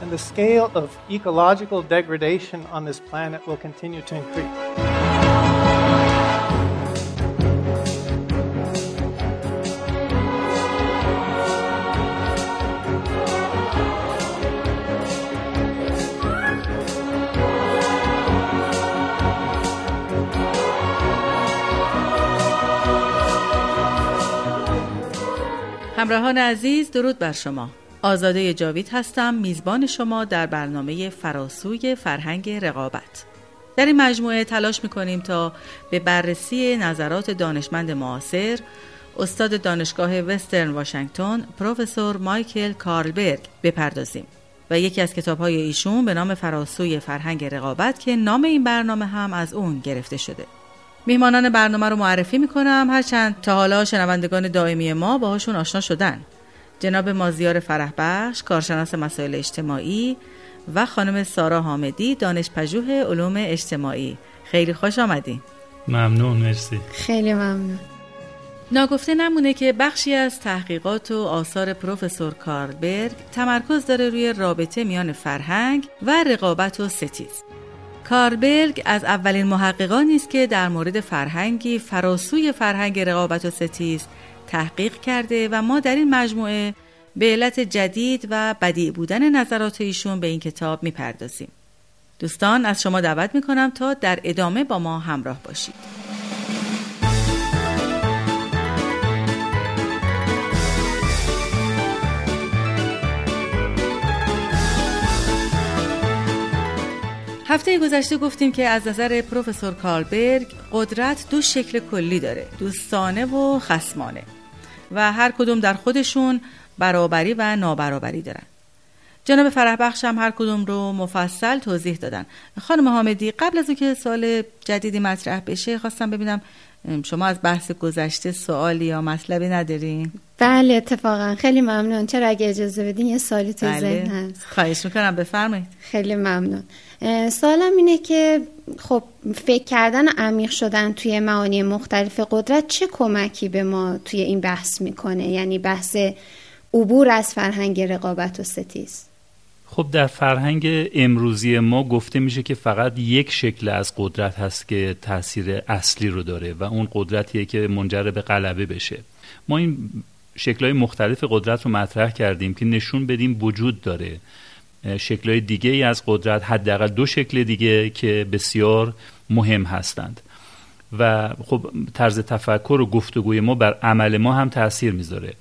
and the scale of ecological degradation on this planet will continue to increase. همراهان عزیز درود بر شما آزاده جاوید هستم میزبان شما در برنامه فراسوی فرهنگ رقابت. در این مجموعه تلاش می‌کنیم تا به بررسی نظرات دانشمند معاصر استاد دانشگاه وسترن واشنگتن پروفسور مایکل کارلبرگ بپردازیم. و یکی از کتاب های ایشون به نام فراسوی فرهنگ رقابت که نام این برنامه هم از اون گرفته شده. میهمانان برنامه رو معرفی می‌کنم. هرچند تا حالا شنوندگان دائمی ما باهاشون آشنا شدن. جناب مازیار فرحبخش کارشناس مسائل اجتماعی و خانم سارا حامدی دانش پژوه علوم اجتماعی. خیلی خوش آمدین ممنون مرسی. خیلی ممنون. ناگفته نمونه که بخشی از تحقیقات و آثار پروفسور کارلبرگ تمرکز داره روی رابطه میان فرهنگ و رقابت و ستیز. کاربرگ از اولین محققانی است که در مورد فرهنگی فراسوی فرهنگ رقابت و ستیز تحقیق کرده و ما در این مجموعه به علت جدید و بدیع بودن نظرات ایشون به این کتاب می‌پردازیم. دوستان از شما دعوت می‌کنم تا در ادامه با ما همراه باشید. هفته گذشته گفتیم که از نظر پروفسور کارلبرگ قدرت دو شکل کلی داره دوستانه و خسمانه و هر کدوم در خودشون برابری و نابرابری دارن. جناب فرح بخش هم هر کدوم رو مفصل توضیح دادن. خانم حامدی قبل از اینکه سال جدیدی مطرح بشه خواستم ببینم شما از بحث گذشته سوالی یا مطلبی ندارین بله اتفاقا. خیلی ممنون. چرا اگه اجازه بدین یه سالی تو بله. ذهن هست. خواهش می‌کنم بفرمایید. خیلی ممنون. سوالم اینه که خب فکر کردن عمیق شدن توی معانی مختلف قدرت چه کمکی به ما توی این بحث می‌کنه؟ یعنی بحث عبور از فرهنگ رقابت و ستیز. خب در فرهنگ امروزی ما گفته میشه که فقط یک شکل از قدرت هست که تاثیر اصلی رو داره و اون قدرتیه که منجر به غلبه بشه. ما این شکلهای مختلف قدرت رو مطرح کردیم که نشون بدیم وجود داره. شکلهای دیگه ای از قدرت حداقل دو شکل دیگه که بسیار مهم هستند. و خب طرز تفکر و گفتگوی ما بر عمل ما هم تاثیر می‌ذاره.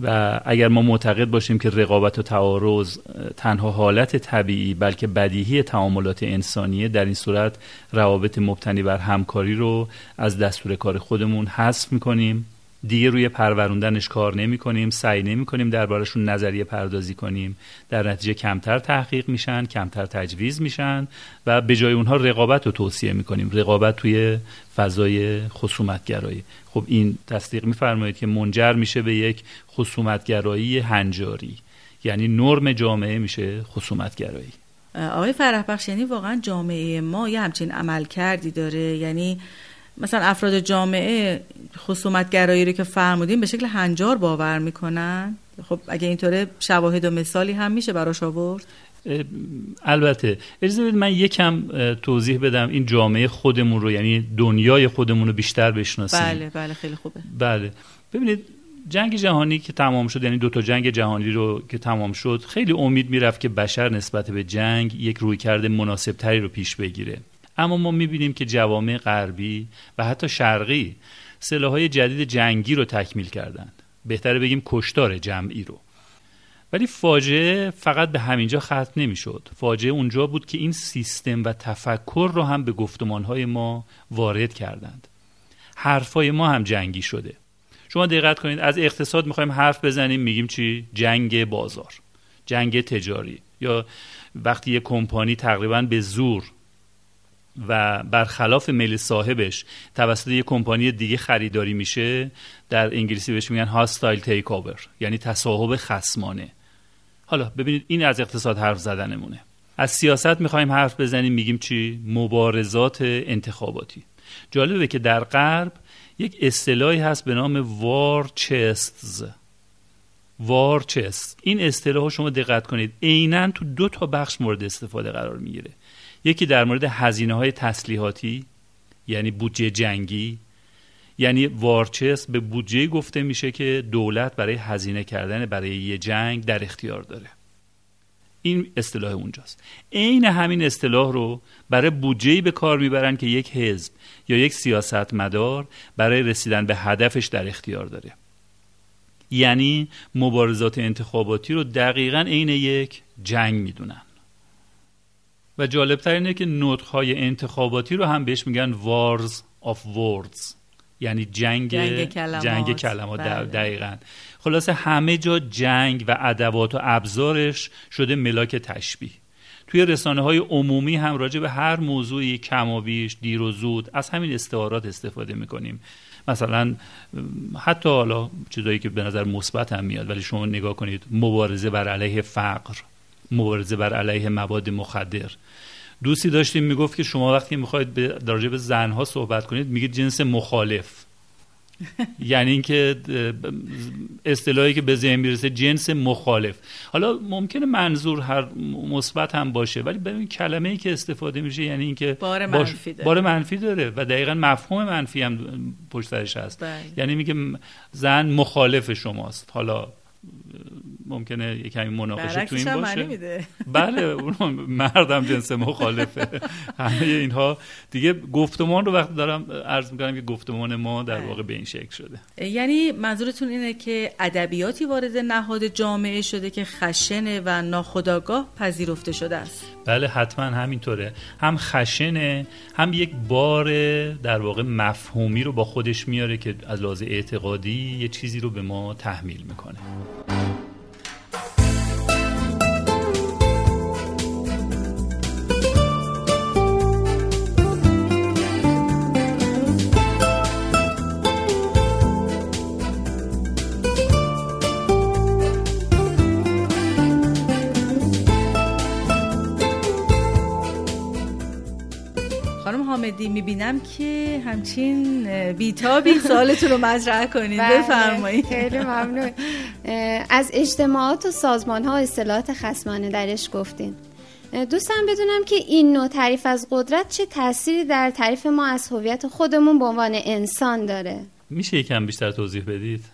و اگر ما معتقد باشیم که رقابت و تعارض تنها حالت طبیعی بلکه بدیهی تعاملات انسانیه در این صورت روابط مبتنی بر همکاری رو از دستور کار خودمون حذف می‌کنیم. دیگه روی پروروندنش کار نمی کنیم سعی نمی کنیم دربارشون نظریه پردازی کنیم. در نتیجه کمتر تحقیق میشن کمتر تجویز میشن و به جای اونها رقابت رو توصیه می کنیم رقابت توی فضای خصومتگرایی. خب این تصدیق میفرمایید که منجر میشه به یک خصومتگرایی هنجاری. یعنی نرم جامعه میشه خصومتگرایی. آقای فرح یعنی واقعا جامعه ما یه همچین عمل کردی داره؟ یعنی مثلا افراد جامعه خصومتگرایی رو که فرمودیم به شکل هنجار باور می‌کنن؟ خب اگه اینطوره شواهد و مثالی هم میشه براش آورد؟ البته. اجازه بدید من یکم توضیح بدم. این جامعه خودمون رو یعنی دنیای خودمون رو بیشتر بشناسیم. بله بله خیلی خوبه. بله. ببینید جنگ جهانی که تمام شد یعنی دو تا جنگ جهانی رو که تمام شد خیلی امید می‌رفت که بشر نسبت به جنگ یک رویکرد مناسب تری رو پیش بگیره. اما ما می‌بینیم که جوامع غربی و حتی شرقی سلاحهای جدید جنگی رو تکمیل کردند. بهتره بگیم کشتار جمعی رو. ولی فاجعه فقط به همینجا ختم نمی‌شد. فاجعه اونجا بود که این سیستم و تفکر رو هم به گفتمانهای ما وارد کردند. حرفای ما هم جنگی شده. شما دقت کنید از اقتصاد می‌خوایم حرف بزنیم میگیم چی؟ جنگ بازار جنگ تجاری. یا وقتی یه کمپانی تقریبا به زور و برخلاف میل صاحبش توسط یک کمپانی دیگه خریداری میشه در انگلیسی بهش میگن هاستایل تیک اوور یعنی تصاحب خسمانه حالا ببینید این از اقتصاد حرف زدنمونه. از سیاست می‌خوایم حرف بزنیم میگیم چی؟ مبارزات انتخاباتی. جالبه که در غرب یک اصطلاحی هست به نام وار چستز وار چست این اصطلاح شما دقت کنید. عینا تو دو تا بخش مورد استفاده قرار می‌گیره. یکی در مورد هزینه های تسلیحاتی یعنی بودجه جنگی یعنی وارچست به بودجه گفته میشه که دولت برای هزینه کردن برای یه جنگ در اختیار داره. این اصطلاح اونجاست. عین همین اصطلاح رو برای بودجه به کار می‌برن که یک حزب یا یک سیاست مدار برای رسیدن به هدفش در اختیار داره. یعنی مبارزات انتخاباتی رو دقیقا عین یک جنگ می‌دونن. و جالبتر اینه که نطقهای انتخاباتی رو هم بهش میگن وارز آف وردز یعنی جنگ جنگ کلمات, جنگ کلمات بله. دقیقا. خلاصه همه جا جنگ و ادوات و ابزارش شده ملاک تشبیه. توی رسانه های عمومی هم راجع به هر موضوعی کم و بیش دیر و زود از همین استعارات استفاده می‌کنیم. مثلا حتی حالا چیزایی که به نظر مثبت هم میاد ولی شما نگاه کنید مبارزه بر علیه فقر. مبارزه بر علیه مواد مخدر. دوستی داشتیم می‌گفت که شما وقتی می‌خواید به درجه به زنها صحبت کنید میگید جنس مخالف. یعنی اینکه اصطلاحی که به ذهن می‌رسه جنس مخالف. حالا ممکنه منظور هر مثبت هم باشه ولی ببین کلمه ای که استفاده میشه یعنی اینکه بار منفی داره. بار منفی داره و دقیقا مفهوم منفی هم پشت سرش هست. بله. یعنی میگه زن مخالف شماست. حالا ممکنه یه کمی مناقشه تو این باشه. میده. بله اون مردم جنس مخالفه. همه اینها. دیگه گفتمان رو وقتی دارم عرض می‌کنم که گفتمان ما در واقع به این شکل شده. یعنی منظورتون اینه که ادبیاتی وارد نهاد جامعه شده که خشنه و ناخداگاه پذیرفته شده است؟ بله حتما همینطوره. هم خشنه هم یک بار در واقع مفهومی رو با خودش میاره که از لحاظ اعتقادی یه چیزی رو به ما تحمیل می‌کنه. می‌بینم که همچین بیتابی سوالتون رو مطرح کنید. بله، بفرمایید. خیلی ممنون. از اجتماعات و سازمان ها و اصطلاحات خصمانه درش گفتین. دوستم بدونم که این نوع تعریف از قدرت چه تأثیری در تعریف ما از هویت خودمون به عنوان انسان داره؟ میشه یکم بیشتر توضیح بدید؟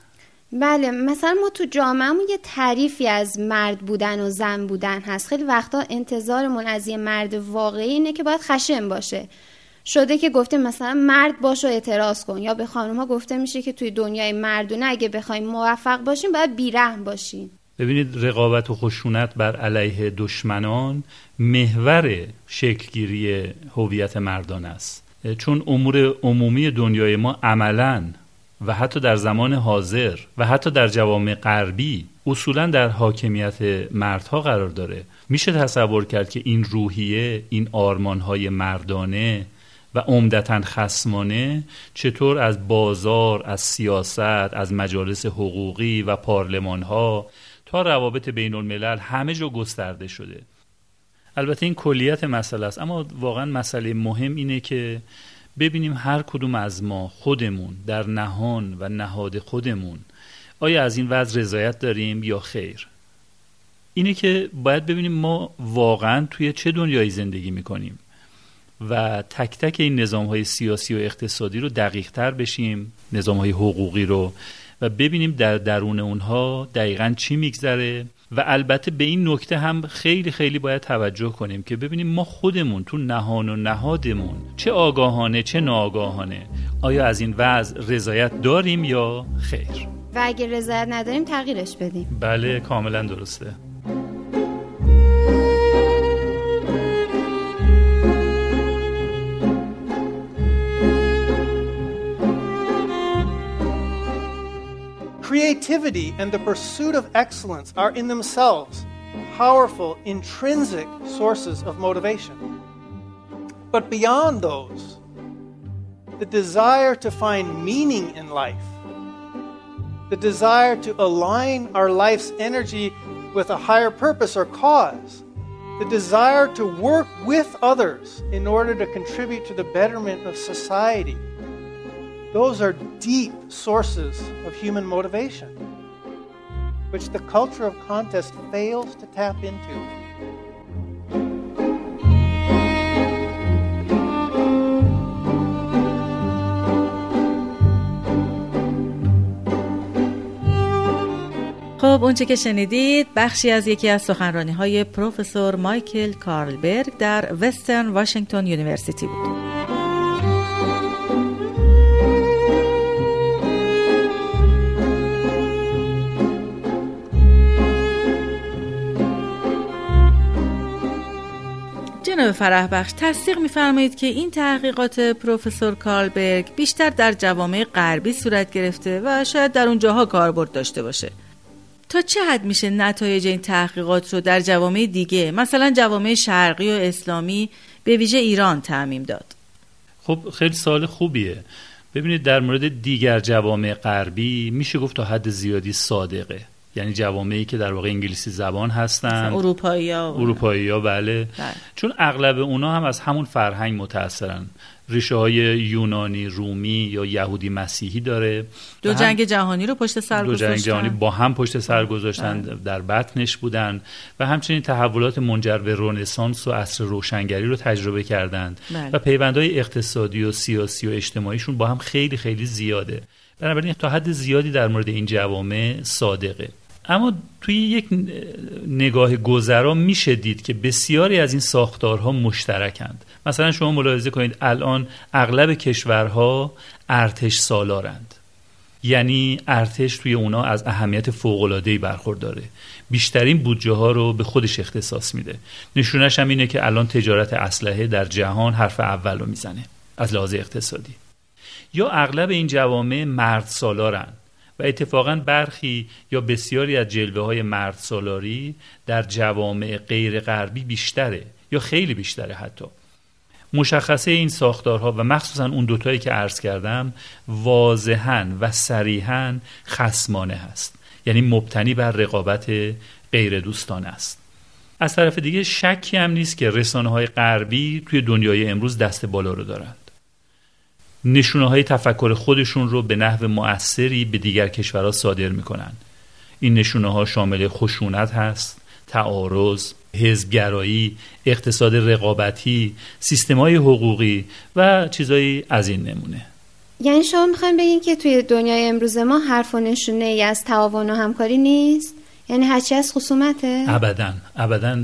بله مثلا ما تو جامعهمون یه تعریفی از مرد بودن و زن بودن هست. خیلی وقتا انتظارمون از یه مرد واقعی اینه که باید خشن باشه. شده که گفته مثلا مرد باش و اعتراض کن. یا به خانم ها گفته میشه که توی دنیای مردونه اگه بخوایم موفق باشیم باید بیرحم باشیم ببینید رقابت و خشونت بر علیه دشمنان محور شکلگیری هویت مردان است. چون امور عمومی دنیای ما عملا و حتی در زمان حاضر و حتی در جوامع غربی اصولا در حاکمیت مردها قرار داره. میشه تصور کرد که این روحیه این آرمانهای مردانه و عمدتا خسمانه چطور از بازار از سیاست از مجالس حقوقی و پارلمان ها تا روابط بین الملل همه جا گسترده شده. البته این کلیت مسئله است اما واقعا مسئله مهم اینه که ببینیم هر کدوم از ما خودمون در نهان و نهاد خودمون آیا از این وضع رضایت داریم یا خیر. اینه که باید ببینیم ما واقعا توی چه دنیایی زندگی می‌کنیم. و تک تک این نظام های سیاسی و اقتصادی رو دقیق تر بشیم نظام های حقوقی رو و ببینیم در درون اونها دقیقا چی میگذره. و البته به این نکته هم خیلی خیلی باید توجه کنیم که ببینیم ما خودمون تو نهان و نهادمون چه آگاهانه چه ناآگاهانه. آیا از این وضع رضایت داریم یا خیر؟ و اگه رضایت نداریم تغییرش بدیم. بله کاملا درسته. Creativity and the pursuit of excellence are in themselves powerful, intrinsic sources of motivation. But beyond those, the desire to find meaning in life, the desire to align our life's energy with a higher purpose or cause, the desire to work with others in order to contribute to the betterment of society. Those are deep sources of human motivation, which the culture of contest fails to tap into. خب اونچه که شنیدید بخشی از یکی از سخنرانی های پروفسور مایکل کارلبرگ در وسترن واشنگتن یونیورسیتی بود جناب فرح بخش تصدیق میفرمایید که این تحقیقات پروفسور کارلبرگ بیشتر در جوامع غربی صورت گرفته و شاید در اونجاها کاربرد داشته باشه. تا چه حد میشه نتایج این تحقیقات رو در جوامع دیگه مثلا جوامع شرقی و اسلامی به ویژه ایران تعمیم داد؟ خب خیلی سال خوبیه. ببینید در مورد دیگر جوامع غربی میشه گفت تا حد زیادی صادقه. یعنی جوامعی که در واقع انگلیسی زبان هستن اروپایی ها اروپایی ها بله. بله. چون اغلب اونا هم از همون فرهنگ متاثرن ریشه های یونانی رومی یا یهودی مسیحی داره. دو جنگ جهانی رو پشت سر دو جنگ جهانی با هم پشت سر گذاشتن بله. در بطنش بودن. و همچنین تحولات منجر به رنسانس و عصر روشنگری رو تجربه کردند. بله. و پیوندهای اقتصادی و سیاسی و اجتماعیشون با هم خیلی خیلی زیاده. بنابراین تا حد زیادی در مورد این جوامع صادقه. اما توی یک نگاه گذرا میشه دید که بسیاری از این ساختارها مشترکند. مثلا شما ملاحظه کنید الان اغلب کشورها ارتش سالارند. یعنی ارتش توی اونا از اهمیت فوق‌العاده‌ای برخورداره. بیشترین بودجه ها رو به خودش اختصاص میده. نشونش هم اینه که الان تجارت اسلحه در جهان حرف اول رو می‌زنه از لحاظ اقتصادی. یا اغلب این جوامع مرد سالارن. و اتفاقا برخی یا بسیاری از جلوه های مرد سالاری در جوامع غیر غربی بیشتره یا خیلی بیشتره حتی. مشخصه این ساختارها و مخصوصا اون دوتایی که عرض کردم واضحا و صریحا خسمانه هست. یعنی مبتنی بر رقابت غیر دوستان است. از طرف دیگه شکی هم نیست که رسانه های غربی توی دنیای امروز دست بالا رو دارند نشونه های تفکر خودشون رو به نحو مؤثری به دیگر کشورها صادر می‌کنن. این نشونه ها شامل خشونت هست تعارض حزبگرایی اقتصاد رقابتی سیستم های حقوقی و چیزایی از این نمونه. یعنی شما می‌خواین بگین که توی دنیای امروز ما حرف و نشونه ای از تعاون و همکاری نیست؟ یعنی هرچی از خصومته؟ ابدا ابدا.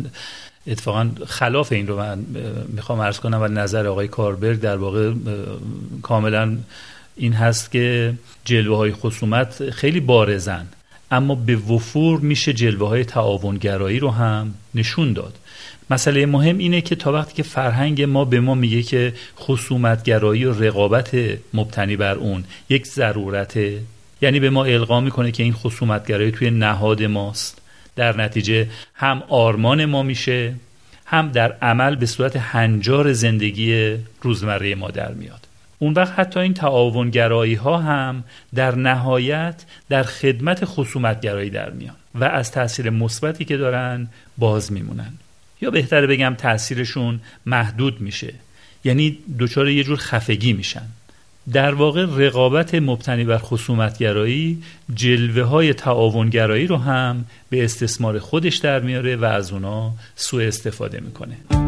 اتفاقا خلاف این رو من می‌خوام ارز کنم و نظر آقای کاربرگ در واقع کاملا این هست که جلوه های خصومت خیلی بارزن. اما به وفور میشه جلوه های تعاونگرایی رو هم نشون داد. مسئله مهم اینه که تا وقتی که فرهنگ ما به ما میگه که خصومتگرایی و رقابت مبتنی بر اون یک ضرورته یعنی به ما القا می‌کنه که این خصومتگرایی توی نهاد ماست. در نتیجه هم آرمان ما میشه هم در عمل به صورت هنجار زندگی روزمره ما در میاد. اون وقت حتی این تعاونگرایی ها هم در نهایت در خدمت خصومتگرایی در میان و از تاثیر مثبتی که دارن باز میمونن. یا بهتره بگم تاثیرشون محدود میشه یعنی دچار یه جور خفگی میشن. در واقع رقابت مبتنی بر خصومتگرایی جلوه های تعاونگرایی رو هم به استثمار خودش در میاره و از اونا سوء استفاده می‌کنه.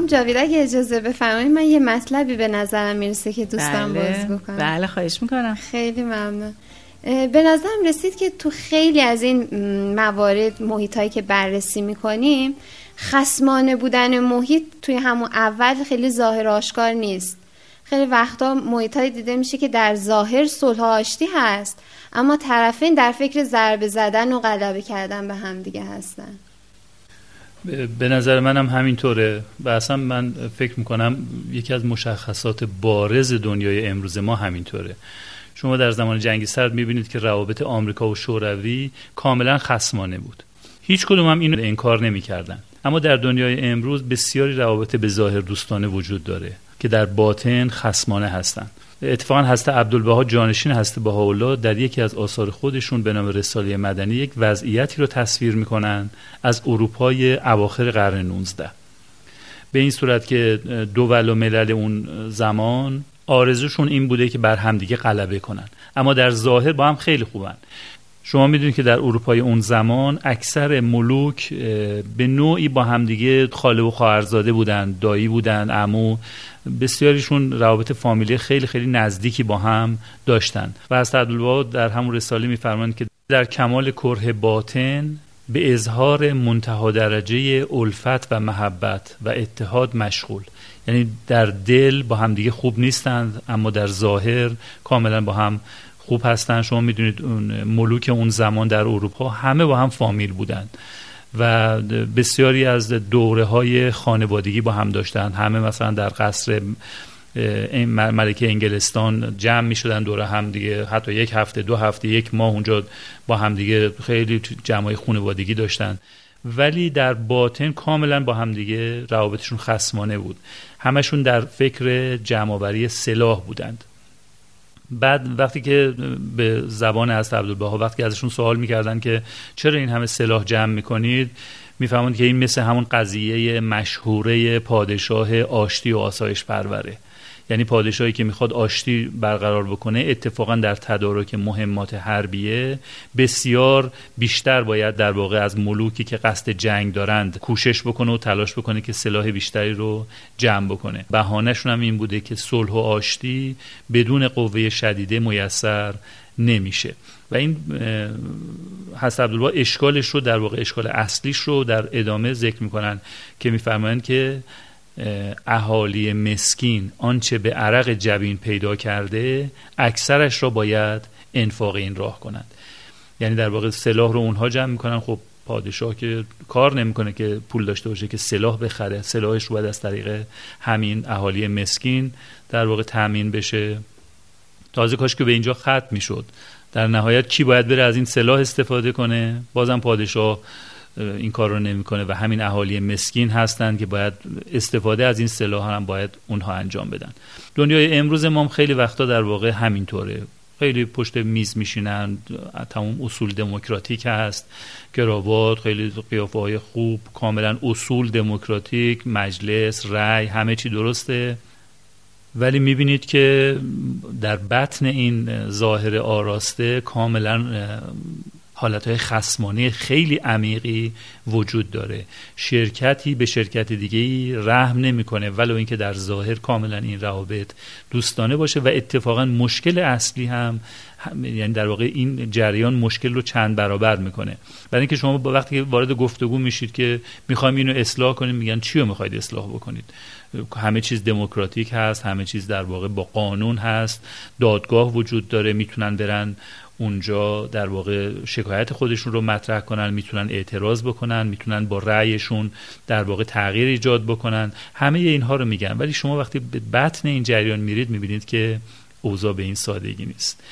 جاوید اگه اجازه بفرمایید من یه مطلبی به نظرم می‌رسه که دوستان بله. باز بکنم. بله خواهش می‌کنم. خیلی ممنون. به نظرم رسید که تو خیلی از این موارد محیط هایی که بررسی می‌کنیم خسمانه بودن محیط توی همون اول خیلی ظاهر آشکار نیست. خیلی وقتا محیط های دیده میشه که در ظاهر صلح آشتی هست اما طرفین در فکر ضربه زدن و غلبه کردن به هم دیگه هستن. به نظر منم همینطوره و اصلا من فکر می‌کنم یکی از مشخصات بارز دنیای امروز ما همینطوره. شما در زمان جنگ سرد می‌بینید که روابط آمریکا و شوروی کاملا خسمانه بود. هیچ کدوم هم اینو انکار نمی‌کردن. اما در دنیای امروز بسیاری روابط به ظاهر دوستانه وجود داره که در باطن خسمانه هستند اتفاقا هست عبدالبها جانشین هست بهاءالله در یکی از آثار خودشون به نام رساله مدنی یک وضعیتی رو تصویر می‌کنن از اروپای اواخر قرن 19 به این صورت که دول و ملل اون زمان آرزوشون این بوده که بر همدیگه غلبه کنن. اما در ظاهر با هم خیلی خوبن. شما می‌دونید که در اروپای اون زمان اکثر ملوک به نوعی با همدیگه خاله و خواهرزاده بودن دایی بودن عمو. بسیاریشون روابط فامیلی خیلی خیلی نزدیکی با هم داشتن. و از در همون رساله میفرمایند که در کمال کره باطن به اظهار منتها درجه الفت و محبت و اتحاد مشغول. یعنی در دل با همدیگه خوب نیستند اما در ظاهر کاملا با هم خوب هستن. شما می‌دونید اون ملوک اون زمان در اروپا همه با هم فامیل بودند و بسیاری از دوره های خانوادگی با هم داشتن. همه مثلا در قصر ملکه انگلستان جمع می شدن دور هم دیگه. حتی یک هفته دو هفته یک ماه اونجا با هم دیگه خیلی جمعای خانوادگی داشتن. ولی در باطن کاملا با همدیگه روابطشون خسمانه بود. همشون در فکر جمعآوری سلاح بودند. بعد وقتی که به زبان از عبدالبها وقتی ازشون سوال می‌کردن که چرا این همه سلاح جمع می‌کنید می‌فهمند که این مثل همون قضیه مشهوره پادشاه آشتی و آسایش پروره. یعنی پادشاهی که می‌خواد آشتی برقرار بکنه اتفاقا در تدارک مهمات حربیه بسیار بیشتر باید در واقع از ملوکی که قصد جنگ دارند کوشش بکنه و تلاش بکنه که سلاح بیشتری رو جمع بکنه. بهانهشون هم این بوده که صلح و آشتی بدون قوه شدیده میسر نمیشه. و این حضرت عبدالبا اشکالش رو در واقع اشکال اصلیش رو در ادامه ذکر می‌کنن که میفرمایند که اهالی مسکین آنچه به عرق جبین پیدا کرده اکثرش را باید انفاق این راه کنند. یعنی در واقع سلاح رو اونها جمع می‌کنن. خب پادشاه که کار نمی‌کنه که پول داشته باشه که سلاح بخره. سلاحش رو باید از طریق همین اهالی مسکین در واقع تامین بشه. تازه کاش که به اینجا ختم می‌شد. در نهایت کی باید بره از این سلاح استفاده کنه؟ بازم پادشاه این کار رو نمی‌کنه و همین اهالی مسکین هستند که باید استفاده از این سلاح هم باید اونها انجام بدن. دنیای امروز ما خیلی وقتا در واقع همینطوره. خیلی پشت میز میشینن تمام اصول دموکراتیک هست کراوات خیلی قیافه های خوب کاملا اصول دموکراتیک مجلس رأی همه چی درسته. ولی می‌بینید که در بطن این ظاهر آراسته کاملا حالتهای خسمانه خیلی عمیقی وجود داره. شرکتی به شرکت دیگه رحم نمی‌کنه ولو اینکه در ظاهر کاملا این روابط دوستانه باشه و اتفاقا مشکل اصلی هم یعنی در واقع این جریان مشکل رو چند برابر می‌کنه. برای اینکه شما وقتی وارد گفتگو میشید که می‌خوایم اینو اصلاح کنیم میگن چی رو می‌خواید اصلاح بکنید؟ همه چیز دموکراتیک هست همه چیز در واقع با قانون هست دادگاه وجود داره می‌تونن برن اونجا در واقع شکایت خودشون رو مطرح کنن می‌تونن اعتراض بکنن می‌تونن با رأیشون در واقع تغییر ایجاد بکنن. همه اینها رو میگن. ولی شما وقتی به بطن این جریان میرید می‌بینید که اوضاع به این سادگی نیست.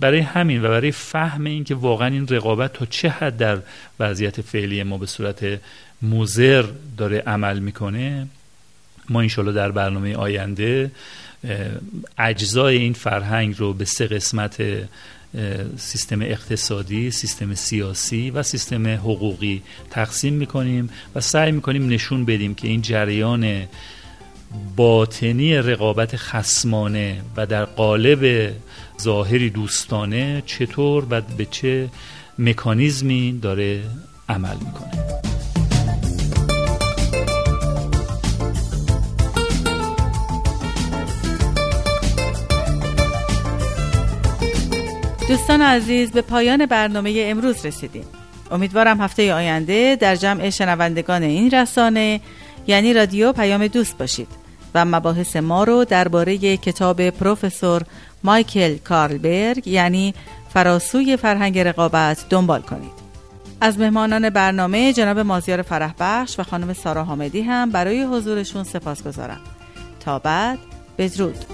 برای همین و برای فهم این که واقعا این رقابت تا چه حد در وضعیت فعلی ما به صورت موزر داره عمل می‌کنه ما انشالله در برنامه آینده اجزای این فرهنگ رو به سه قسمت سیستم اقتصادی، سیستم سیاسی و سیستم حقوقی تقسیم می‌کنیم و سعی می‌کنیم نشون بدیم که این جریان باطنی رقابت خسمانه و در قالب ظاهری دوستانه چطور و به چه مکانیزمی داره عمل می‌کنه. دوستان عزیز به پایان برنامه امروز رسیدیم. امیدوارم هفته آینده در جمع شنوندگان این رسانه یعنی رادیو پیام دوست باشید و مباحث ما رو درباره کتاب پروفسور مایکل کارلبرگ یعنی فراسوی فرهنگ رقابت دنبال کنید. از مهمانان برنامه جناب مازیار فرحبخش و خانم سارا حامدی هم برای حضورشون سپاس گذارم تا بعد بدرود.